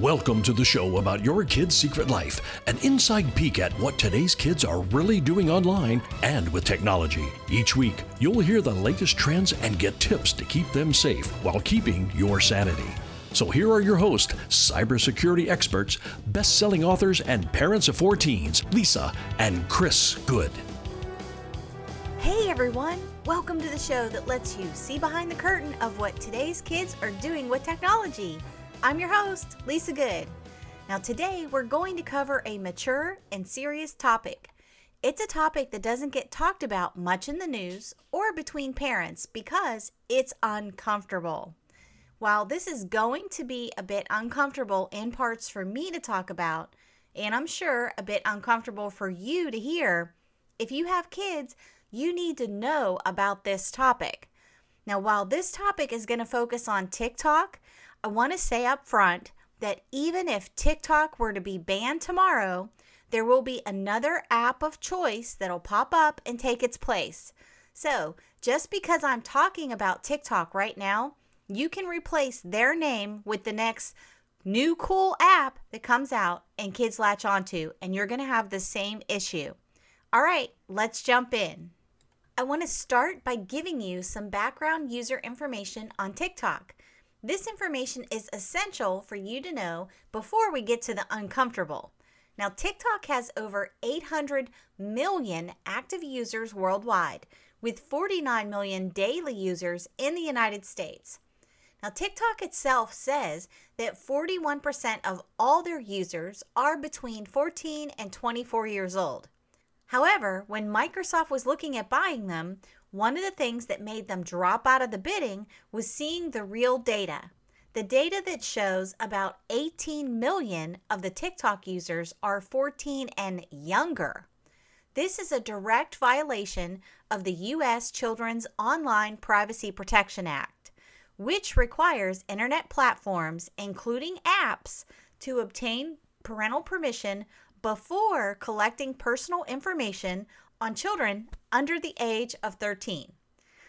Welcome to the show about your kid's secret life, an inside peek at what today's kids are really doing online and with technology. Each week, you'll hear the latest trends and get tips to keep them safe while keeping your sanity. So here are your hosts, cybersecurity experts, best-selling authors, and parents of four teens, Lisa and Chris Good. Hey everyone! Welcome to the show that lets you see behind the curtain of what today's kids are doing with technology. I'm your host, Lisa Good. Now, today we're going to cover a mature and serious topic. It's a topic that doesn't get talked about much in the news or between parents because it's uncomfortable. While this is going to be a bit uncomfortable in parts for me to talk about, and I'm sure a bit uncomfortable for you to hear, if you have kids, you need to know about this topic. Now, while this topic is going to focus on TikTok, I want to say up front that even if TikTok were to be banned tomorrow, there will be another app of choice that'll pop up and take its place. So, just because I'm talking about TikTok right now, you can replace their name with the next new cool app that comes out and kids latch onto, and you're going to have the same issue. All right, let's jump in. I want to start by giving you some background user information on TikTok. This information is essential for you to know before we get to the uncomfortable. Now, TikTok has over 800 million active users worldwide, with 49 million daily users in the United States. Now, TikTok itself says that 41% of all their users are between 14 and 24 years old. However, when Microsoft was looking at buying them, one of the things that made them drop out of the bidding was seeing the real data. The data that shows about 18 million of the TikTok users are 14 and younger. This is a direct violation of the U.S. Children's Online Privacy Protection Act which requires internet platforms, including apps, to obtain parental permission before collecting personal information on children under the age of 13.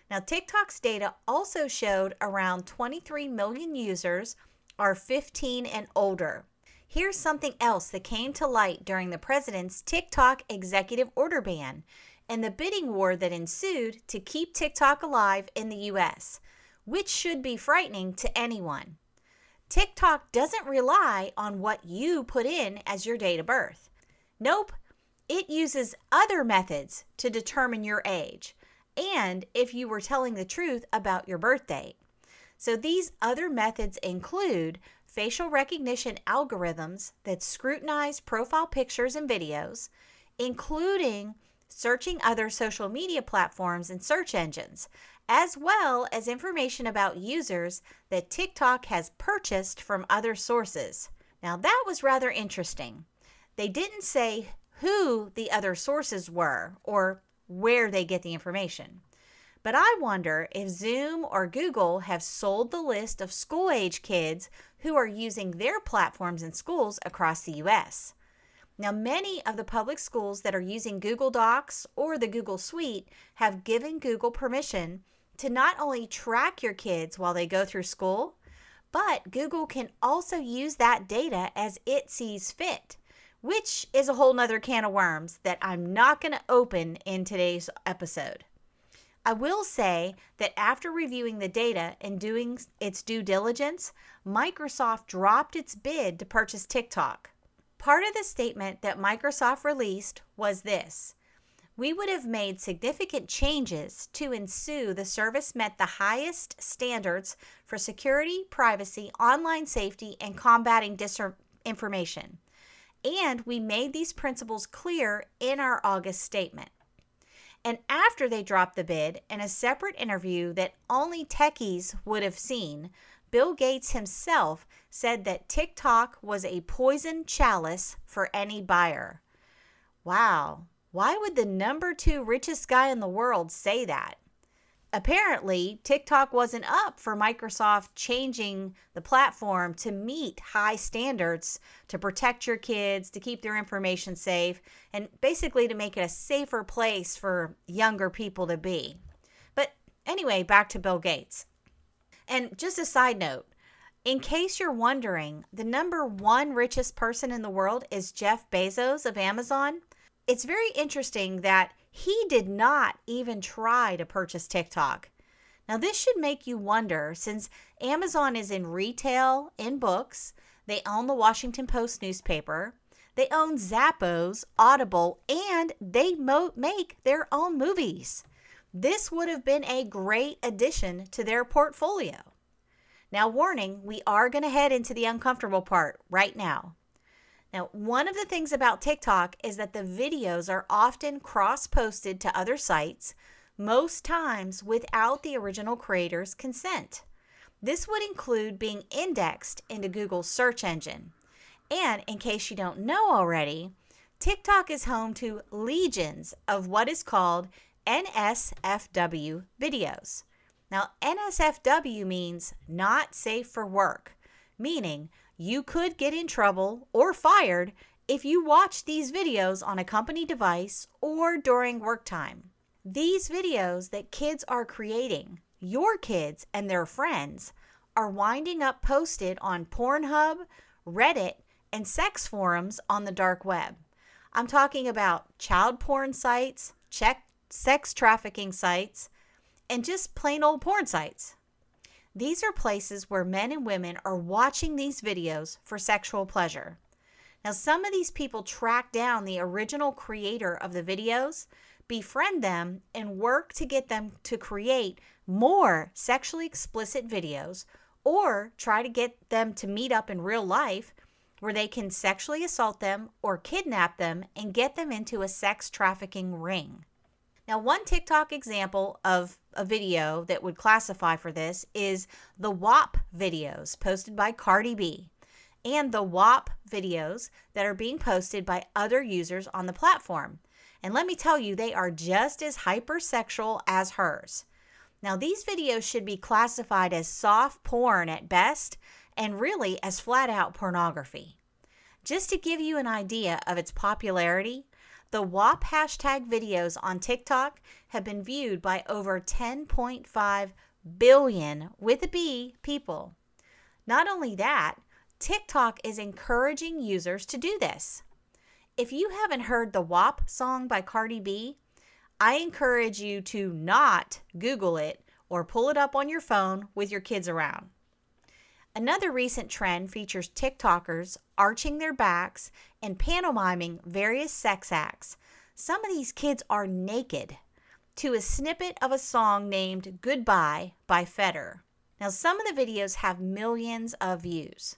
Now, TikTok's data also showed around 23 million users are 15 and older. Here's something else that came to light during the president's TikTok executive order ban and the bidding war that ensued to keep TikTok alive in the US which should be frightening to anyone. TikTok doesn't rely on what you put in as your date of birth. Nope, it uses other methods to determine your age and if you were telling the truth about your birth date. So these other methods include facial recognition algorithms that scrutinize profile pictures and videos, including searching other social media platforms and search engines, as well as information about users that TikTok has purchased from other sources. Now, that was rather interesting. They didn't say who the other sources were or where they get the information. But I wonder if Zoom or Google have sold the list of school age kids who are using their platforms in schools across the US. Now, many of the public schools that are using Google Docs or the Google Suite have given Google permission to not only track your kids while they go through school, but Google can also use that data as it sees fit, which is a whole nother can of worms that I'm not going to open in today's episode. I will say that after reviewing the data and doing its due diligence, Microsoft dropped its bid to purchase TikTok. Part of the statement that Microsoft released was this we would have made significant changes to ensue the service met the highest standards for security, privacy, online safety, and combating disinformation. And we made these principles clear in our August statement. And after they dropped the bid, in a separate interview that only techies would have seen, Bill Gates himself said that TikTok was a poison chalice for any buyer. Wow, why would the number two richest guy in the world say that? Apparently, TikTok wasn't up for Microsoft changing the platform to meet high standards to protect your kids, to keep their information safe, and basically to make it a safer place for younger people to be. But anyway, back to Bill Gates. And just a side note In case you're wondering, the number one richest person in the world is Jeff Bezos of Amazon. It's very interesting that he did not even try to purchase TikTok. Now, this should make you wonder since Amazon is in retail, in books, they own the Washington Post newspaper, they own Zappos, Audible, and they mo- make their own movies. This would have been a great addition to their portfolio. Now, warning, we are going to head into the uncomfortable part right now. Now, one of the things about TikTok is that the videos are often cross posted to other sites, most times without the original creator's consent. This would include being indexed into Google's search engine. And in case you don't know already, TikTok is home to legions of what is called NSFW videos. Now, NSFW means not safe for work, meaning you could get in trouble or fired if you watch these videos on a company device or during work time. These videos that kids are creating, your kids and their friends, are winding up posted on Pornhub, Reddit, and sex forums on the dark web. I'm talking about child porn sites, check sex trafficking sites, and just plain old porn sites. These are places where men and women are watching these videos for sexual pleasure. Now, some of these people track down the original creator of the videos, befriend them, and work to get them to create more sexually explicit videos or try to get them to meet up in real life where they can sexually assault them or kidnap them and get them into a sex trafficking ring. Now, one TikTok example of a video that would classify for this is the WAP videos posted by Cardi B and the WAP videos that are being posted by other users on the platform. And let me tell you, they are just as hypersexual as hers. Now, these videos should be classified as soft porn at best and really as flat out pornography. Just to give you an idea of its popularity, the WAP hashtag videos on TikTok have been viewed by over 10.5 billion with a B people. Not only that, TikTok is encouraging users to do this. If you haven't heard the WAP song by Cardi B, I encourage you to not Google it or pull it up on your phone with your kids around. Another recent trend features TikTokers arching their backs and pantomiming various sex acts. Some of these kids are naked to a snippet of a song named Goodbye by Federer. Now, some of the videos have millions of views.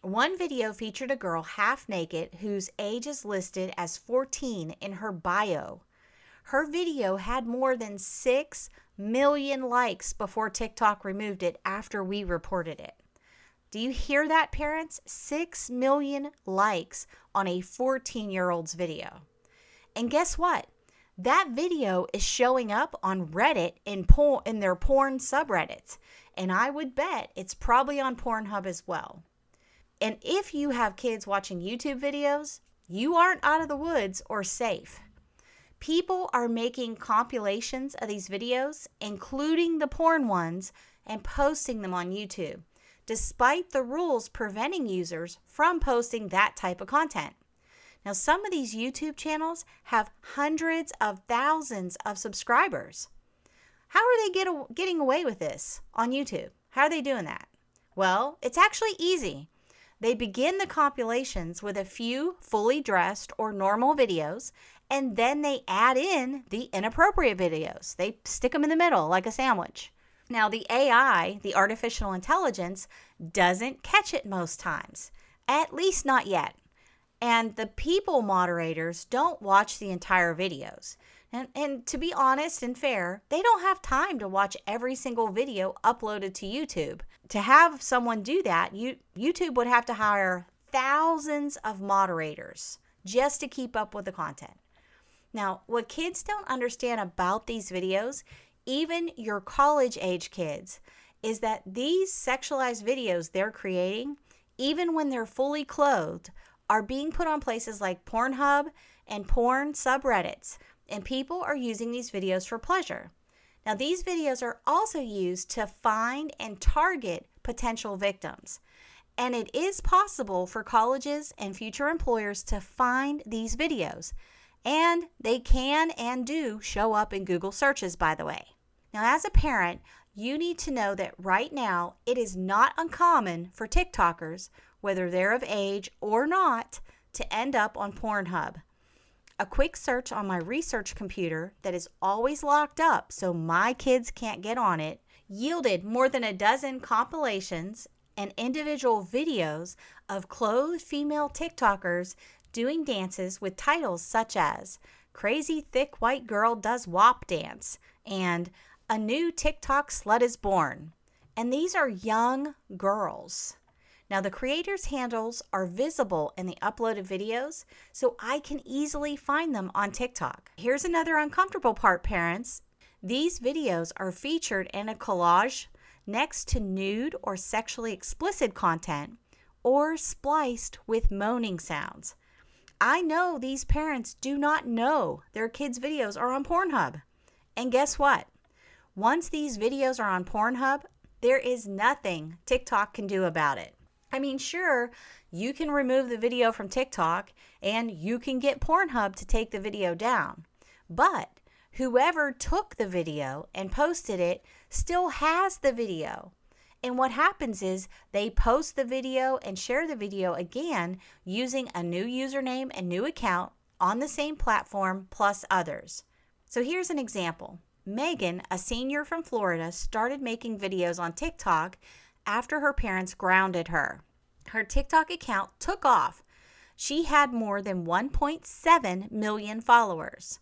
One video featured a girl half naked whose age is listed as 14 in her bio. Her video had more than 6 million likes before TikTok removed it after we reported it. Do you hear that, parents? 6 million likes on a 14 year old's video. And guess what? That video is showing up on Reddit in, por- in their porn subreddits. And I would bet it's probably on Pornhub as well. And if you have kids watching YouTube videos, you aren't out of the woods or safe. People are making compilations of these videos, including the porn ones, and posting them on YouTube despite the rules preventing users from posting that type of content. Now, some of these YouTube channels have hundreds of thousands of subscribers. How are they get, getting away with this on YouTube? How are they doing that? Well, it's actually easy. They begin the compilations with a few fully dressed or normal videos, and then they add in the inappropriate videos. They stick them in the middle like a sandwich. Now, the AI, the artificial intelligence, doesn't catch it most times, at least not yet. And the people moderators don't watch the entire videos. And, and to be honest and fair, they don't have time to watch every single video uploaded to YouTube. To have someone do that, you, YouTube would have to hire thousands of moderators just to keep up with the content. Now, what kids don't understand about these videos even your college age kids, is that these sexualized videos they're creating, even when they're fully clothed, are being put on places like Pornhub and porn subreddits, and people are using these videos for pleasure. Now, these videos are also used to find and target potential victims. And it is possible for colleges and future employers to find these videos. And they can and do show up in Google searches, by the way. Now, as a parent, you need to know that right now it is not uncommon for TikTokers, whether they're of age or not, to end up on Pornhub. A quick search on my research computer that is always locked up so my kids can't get on it yielded more than a dozen compilations and individual videos of clothed female TikTokers doing dances with titles such as Crazy Thick White Girl Does WAP Dance and A New TikTok Slut is Born. And these are young girls. Now, the creators' handles are visible in the uploaded videos, so I can easily find them on TikTok. Here's another uncomfortable part, parents. These videos are featured in a collage next to nude or sexually explicit content or spliced with moaning sounds. I know these parents do not know their kids' videos are on Pornhub. And guess what? Once these videos are on Pornhub, there is nothing TikTok can do about it. I mean, sure, you can remove the video from TikTok and you can get Pornhub to take the video down. But whoever took the video and posted it still has the video. And what happens is they post the video and share the video again using a new username and new account on the same platform plus others. So here's an example. Megan, a senior from Florida, started making videos on TikTok after her parents grounded her. Her TikTok account took off. She had more than 1.7 million followers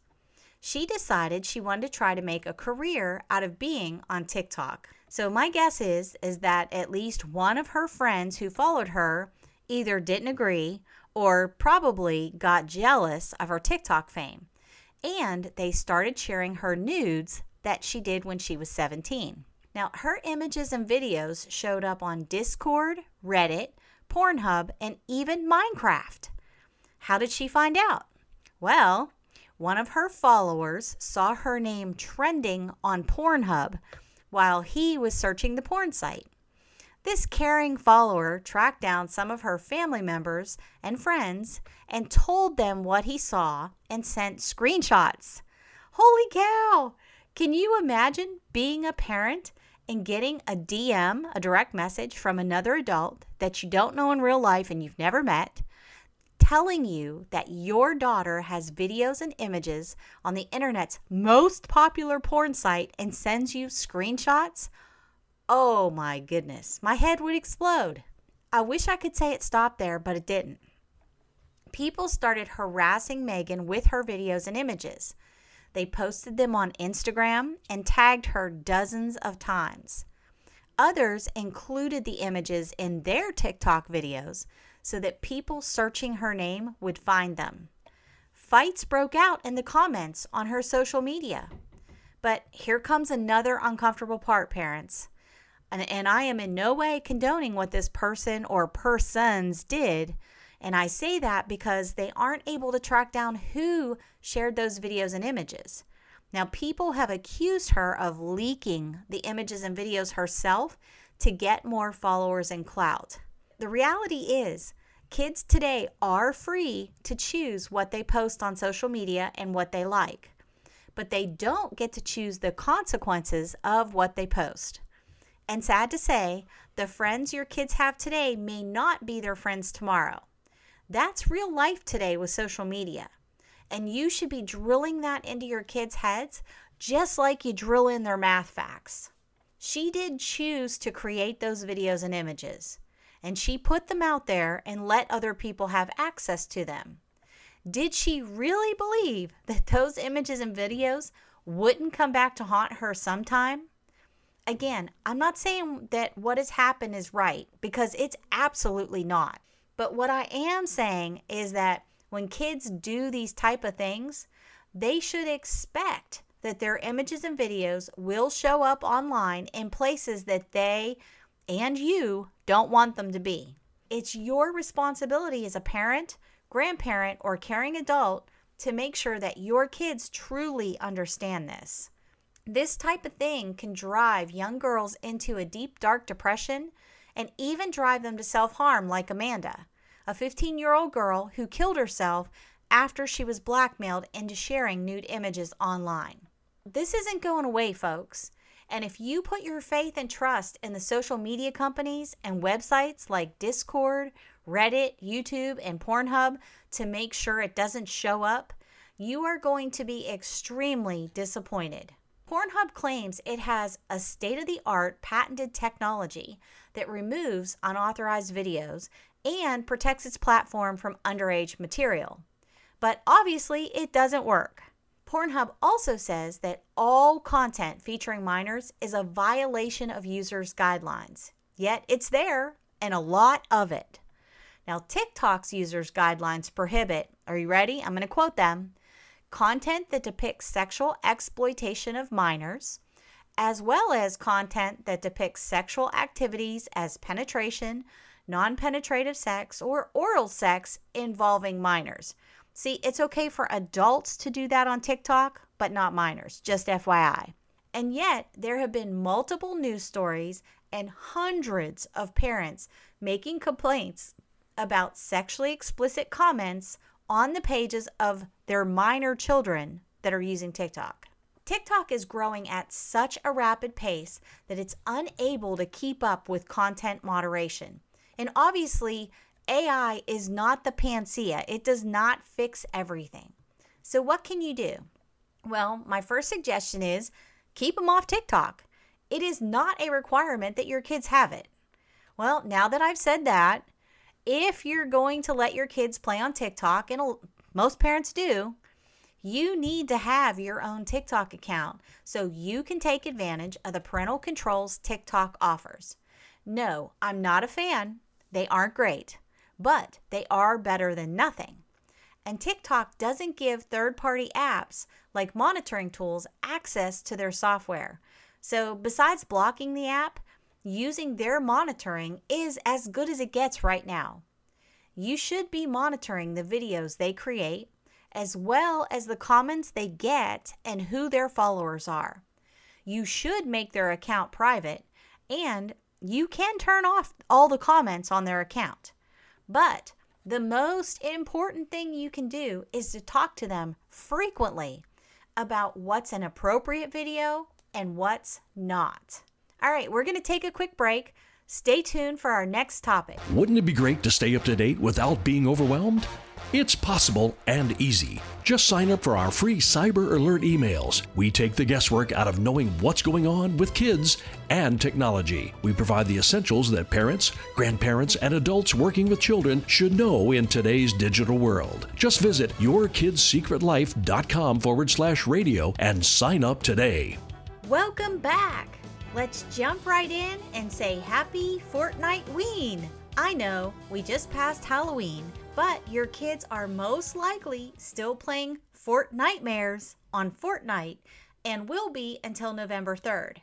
she decided she wanted to try to make a career out of being on TikTok. So my guess is is that at least one of her friends who followed her either didn't agree or probably got jealous of her TikTok fame. And they started sharing her nudes that she did when she was 17. Now, her images and videos showed up on Discord, Reddit, Pornhub, and even Minecraft. How did she find out? Well, one of her followers saw her name trending on Pornhub while he was searching the porn site. This caring follower tracked down some of her family members and friends and told them what he saw and sent screenshots. Holy cow! Can you imagine being a parent and getting a DM, a direct message from another adult that you don't know in real life and you've never met, telling you that your daughter has videos and images on the internet's most popular porn site and sends you screenshots, oh my goodness, my head would explode. I wish I could say it stopped there, but it didn't. People started harassing Megan with her videos and images. They posted them on Instagram and tagged her dozens of times. Others included the images in their TikTok videos so that people searching her name would find them. Fights broke out in the comments on her social media. But here comes another uncomfortable part, parents. And, and I am in no way condoning what this person or persons did. And I say that because they aren't able to track down who shared those videos and images. Now, people have accused her of leaking the images and videos herself to get more followers and clout. The reality is, kids today are free to choose what they post on social media and what they like, but they don't get to choose the consequences of what they post. And sad to say, the friends your kids have today may not be their friends tomorrow. That's real life today with social media. And you should be drilling that into your kids' heads just like you drill in their math facts. She did choose to create those videos and images and she put them out there and let other people have access to them. Did she really believe that those images and videos wouldn't come back to haunt her sometime? Again, I'm not saying that what has happened is right because it's absolutely not. But what I am saying is that when kids do these type of things, they should expect that their images and videos will show up online in places that they and you don't want them to be. It's your responsibility as a parent, grandparent, or caring adult to make sure that your kids truly understand this. This type of thing can drive young girls into a deep, dark depression and even drive them to self harm, like Amanda, a 15 year old girl who killed herself after she was blackmailed into sharing nude images online. This isn't going away, folks. And if you put your faith and trust in the social media companies and websites like Discord, Reddit, YouTube, and Pornhub to make sure it doesn't show up, you are going to be extremely disappointed. Pornhub claims it has a state of the art patented technology that removes unauthorized videos and protects its platform from underage material. But obviously, it doesn't work. Pornhub also says that all content featuring minors is a violation of users' guidelines. Yet it's there, and a lot of it. Now, TikTok's users' guidelines prohibit, are you ready? I'm going to quote them content that depicts sexual exploitation of minors, as well as content that depicts sexual activities as penetration, non penetrative sex, or oral sex involving minors. See, it's okay for adults to do that on TikTok, but not minors, just FYI. And yet, there have been multiple news stories and hundreds of parents making complaints about sexually explicit comments on the pages of their minor children that are using TikTok. TikTok is growing at such a rapid pace that it's unable to keep up with content moderation. And obviously, AI is not the panacea, it does not fix everything. So, what can you do? Well, my first suggestion is keep them off TikTok. It is not a requirement that your kids have it. Well, now that I've said that, if you're going to let your kids play on TikTok, and most parents do, you need to have your own TikTok account so you can take advantage of the parental controls TikTok offers. No, I'm not a fan. They aren't great, but they are better than nothing. And TikTok doesn't give third party apps like monitoring tools access to their software. So, besides blocking the app, using their monitoring is as good as it gets right now. You should be monitoring the videos they create, as well as the comments they get and who their followers are. You should make their account private, and you can turn off all the comments on their account. But the most important thing you can do is to talk to them frequently about what's an appropriate video and what's not. All right, we're going to take a quick break. Stay tuned for our next topic. Wouldn't it be great to stay up to date without being overwhelmed? It's possible and easy. Just sign up for our free Cyber Alert emails. We take the guesswork out of knowing what's going on with kids and technology. We provide the essentials that parents, grandparents, and adults working with children should know in today's digital world. Just visit yourkidssecretlife.com forward slash radio and sign up today. Welcome back. Let's jump right in and say happy Fortnite Ween. I know we just passed Halloween, but your kids are most likely still playing Fortnitemares on Fortnite and will be until November 3rd.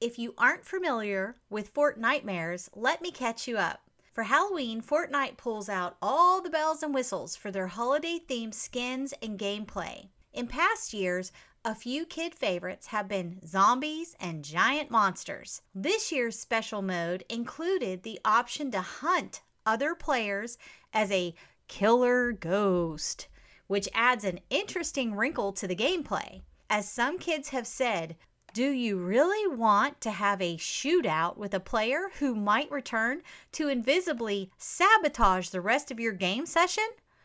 If you aren't familiar with Fortnitemares, let me catch you up. For Halloween, Fortnite pulls out all the bells and whistles for their holiday themed skins and gameplay. In past years, a few kid favorites have been zombies and giant monsters. This year's special mode included the option to hunt other players as a killer ghost, which adds an interesting wrinkle to the gameplay. As some kids have said, do you really want to have a shootout with a player who might return to invisibly sabotage the rest of your game session?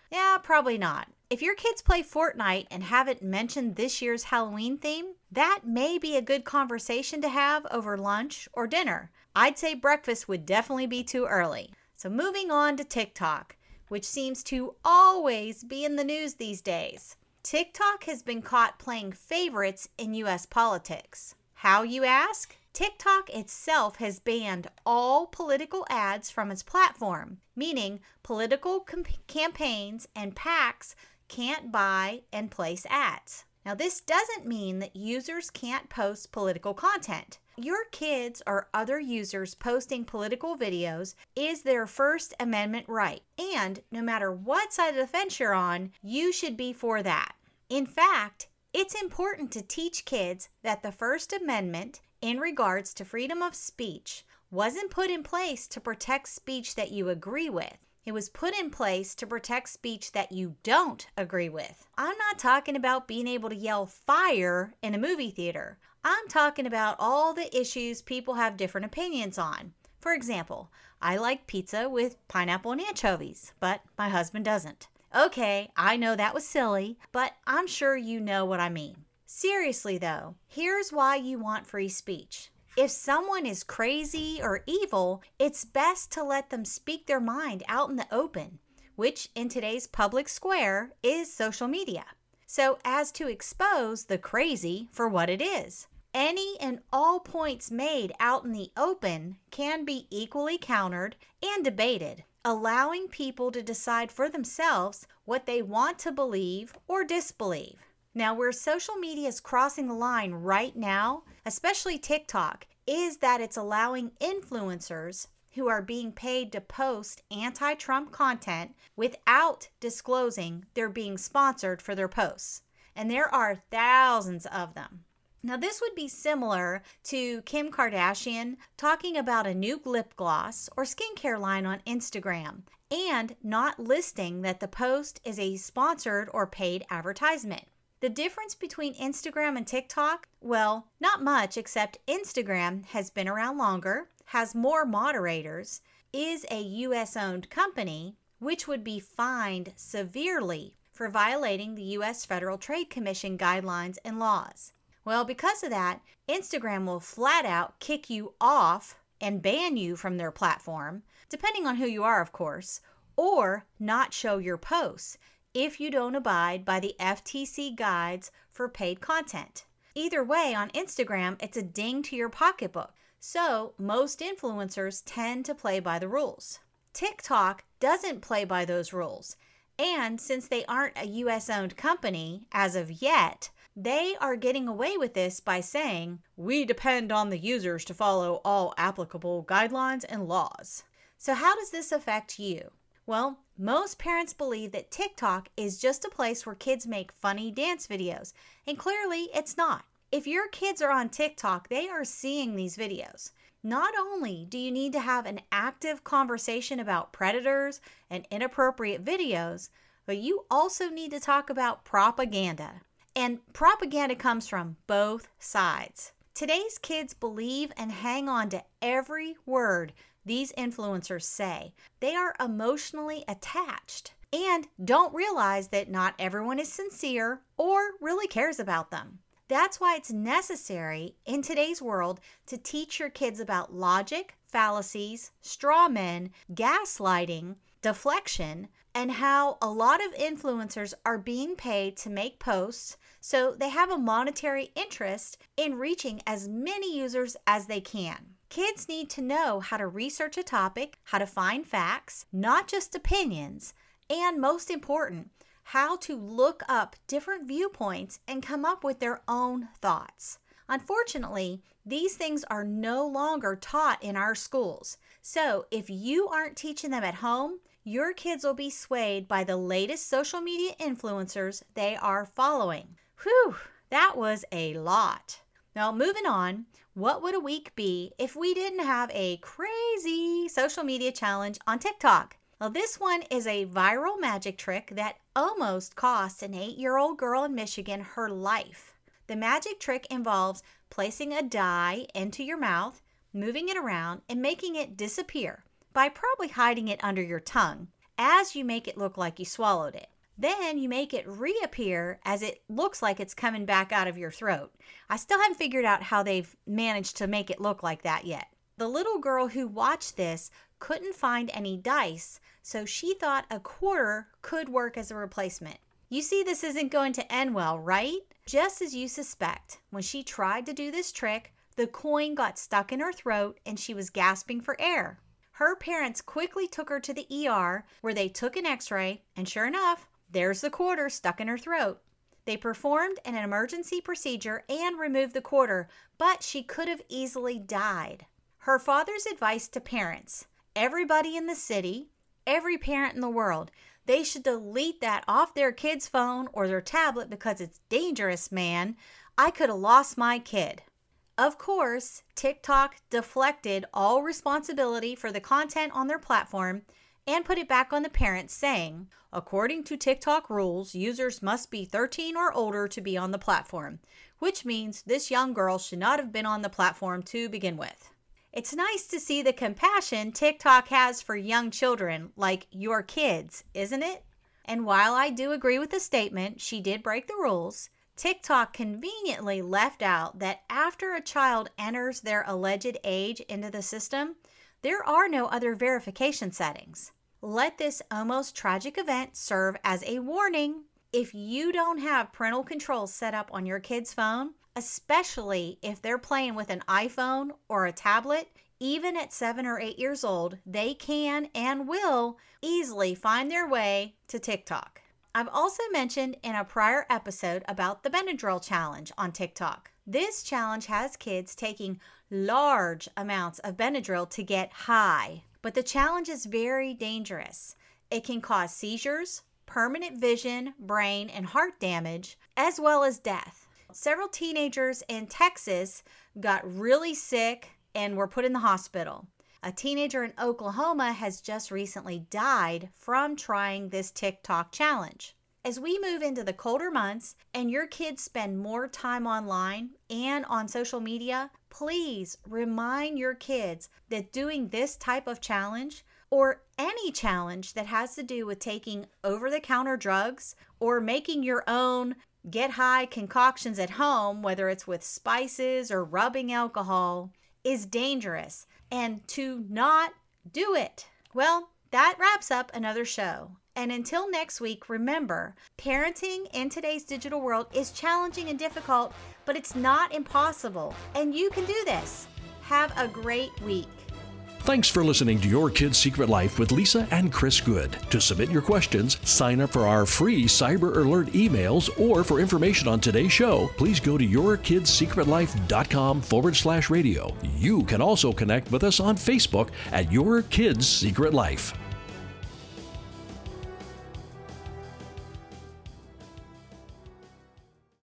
Yeah, probably not. If your kids play Fortnite and haven't mentioned this year's Halloween theme, that may be a good conversation to have over lunch or dinner. I'd say breakfast would definitely be too early. So, moving on to TikTok, which seems to always be in the news these days. TikTok has been caught playing favorites in US politics. How, you ask? TikTok itself has banned all political ads from its platform, meaning political com- campaigns and PACs can't buy and place ads. Now, this doesn't mean that users can't post political content. Your kids or other users posting political videos is their First Amendment right. And no matter what side of the fence you're on, you should be for that. In fact, it's important to teach kids that the First Amendment, in regards to freedom of speech, wasn't put in place to protect speech that you agree with. It was put in place to protect speech that you don't agree with. I'm not talking about being able to yell fire in a movie theater. I'm talking about all the issues people have different opinions on. For example, I like pizza with pineapple and anchovies, but my husband doesn't. Okay, I know that was silly, but I'm sure you know what I mean. Seriously, though, here's why you want free speech. If someone is crazy or evil, it's best to let them speak their mind out in the open, which in today's public square is social media. So as to expose the crazy for what it is. Any and all points made out in the open can be equally countered and debated, allowing people to decide for themselves what they want to believe or disbelieve. Now, where social media is crossing the line right now, especially TikTok, is that it's allowing influencers who are being paid to post anti Trump content without disclosing they're being sponsored for their posts. And there are thousands of them. Now, this would be similar to Kim Kardashian talking about a new lip gloss or skincare line on Instagram and not listing that the post is a sponsored or paid advertisement. The difference between Instagram and TikTok? Well, not much, except Instagram has been around longer, has more moderators, is a US owned company, which would be fined severely for violating the US Federal Trade Commission guidelines and laws. Well, because of that, Instagram will flat out kick you off and ban you from their platform, depending on who you are, of course, or not show your posts if you don't abide by the FTC guides for paid content. Either way, on Instagram, it's a ding to your pocketbook. So, most influencers tend to play by the rules. TikTok doesn't play by those rules. And since they aren't a US owned company as of yet, they are getting away with this by saying, we depend on the users to follow all applicable guidelines and laws. So, how does this affect you? Well, most parents believe that TikTok is just a place where kids make funny dance videos, and clearly it's not. If your kids are on TikTok, they are seeing these videos. Not only do you need to have an active conversation about predators and inappropriate videos, but you also need to talk about propaganda. And propaganda comes from both sides. Today's kids believe and hang on to every word these influencers say. They are emotionally attached and don't realize that not everyone is sincere or really cares about them. That's why it's necessary in today's world to teach your kids about logic, fallacies, straw men, gaslighting, deflection, and how a lot of influencers are being paid to make posts so they have a monetary interest in reaching as many users as they can. Kids need to know how to research a topic, how to find facts, not just opinions, and most important, how to look up different viewpoints and come up with their own thoughts. Unfortunately, these things are no longer taught in our schools. So, if you aren't teaching them at home, your kids will be swayed by the latest social media influencers they are following. Whew, that was a lot. Now, moving on, what would a week be if we didn't have a crazy social media challenge on TikTok? Well, this one is a viral magic trick that almost cost an eight year old girl in Michigan her life. The magic trick involves placing a die into your mouth, moving it around, and making it disappear by probably hiding it under your tongue as you make it look like you swallowed it. Then you make it reappear as it looks like it's coming back out of your throat. I still haven't figured out how they've managed to make it look like that yet. The little girl who watched this couldn't find any dice, so she thought a quarter could work as a replacement. You see, this isn't going to end well, right? Just as you suspect, when she tried to do this trick, the coin got stuck in her throat and she was gasping for air. Her parents quickly took her to the ER where they took an x ray, and sure enough, there's the quarter stuck in her throat. They performed an emergency procedure and removed the quarter, but she could have easily died. Her father's advice to parents everybody in the city, every parent in the world, they should delete that off their kid's phone or their tablet because it's dangerous, man. I could have lost my kid. Of course, TikTok deflected all responsibility for the content on their platform and put it back on the parents, saying, According to TikTok rules, users must be 13 or older to be on the platform, which means this young girl should not have been on the platform to begin with. It's nice to see the compassion TikTok has for young children, like your kids, isn't it? And while I do agree with the statement, she did break the rules. TikTok conveniently left out that after a child enters their alleged age into the system, there are no other verification settings. Let this almost tragic event serve as a warning. If you don't have parental controls set up on your kid's phone, especially if they're playing with an iPhone or a tablet, even at seven or eight years old, they can and will easily find their way to TikTok. I've also mentioned in a prior episode about the Benadryl challenge on TikTok. This challenge has kids taking large amounts of Benadryl to get high, but the challenge is very dangerous. It can cause seizures, permanent vision, brain, and heart damage, as well as death. Several teenagers in Texas got really sick and were put in the hospital. A teenager in Oklahoma has just recently died from trying this TikTok challenge. As we move into the colder months and your kids spend more time online and on social media, please remind your kids that doing this type of challenge or any challenge that has to do with taking over the counter drugs or making your own get high concoctions at home, whether it's with spices or rubbing alcohol, is dangerous and to not do it. Well, that wraps up another show. And until next week, remember parenting in today's digital world is challenging and difficult, but it's not impossible. And you can do this. Have a great week. Thanks for listening to Your Kid's Secret Life with Lisa and Chris Good. To submit your questions, sign up for our free Cyber Alert emails, or for information on today's show, please go to yourkidssecretlife.com forward slash radio. You can also connect with us on Facebook at Your Kids Secret Life.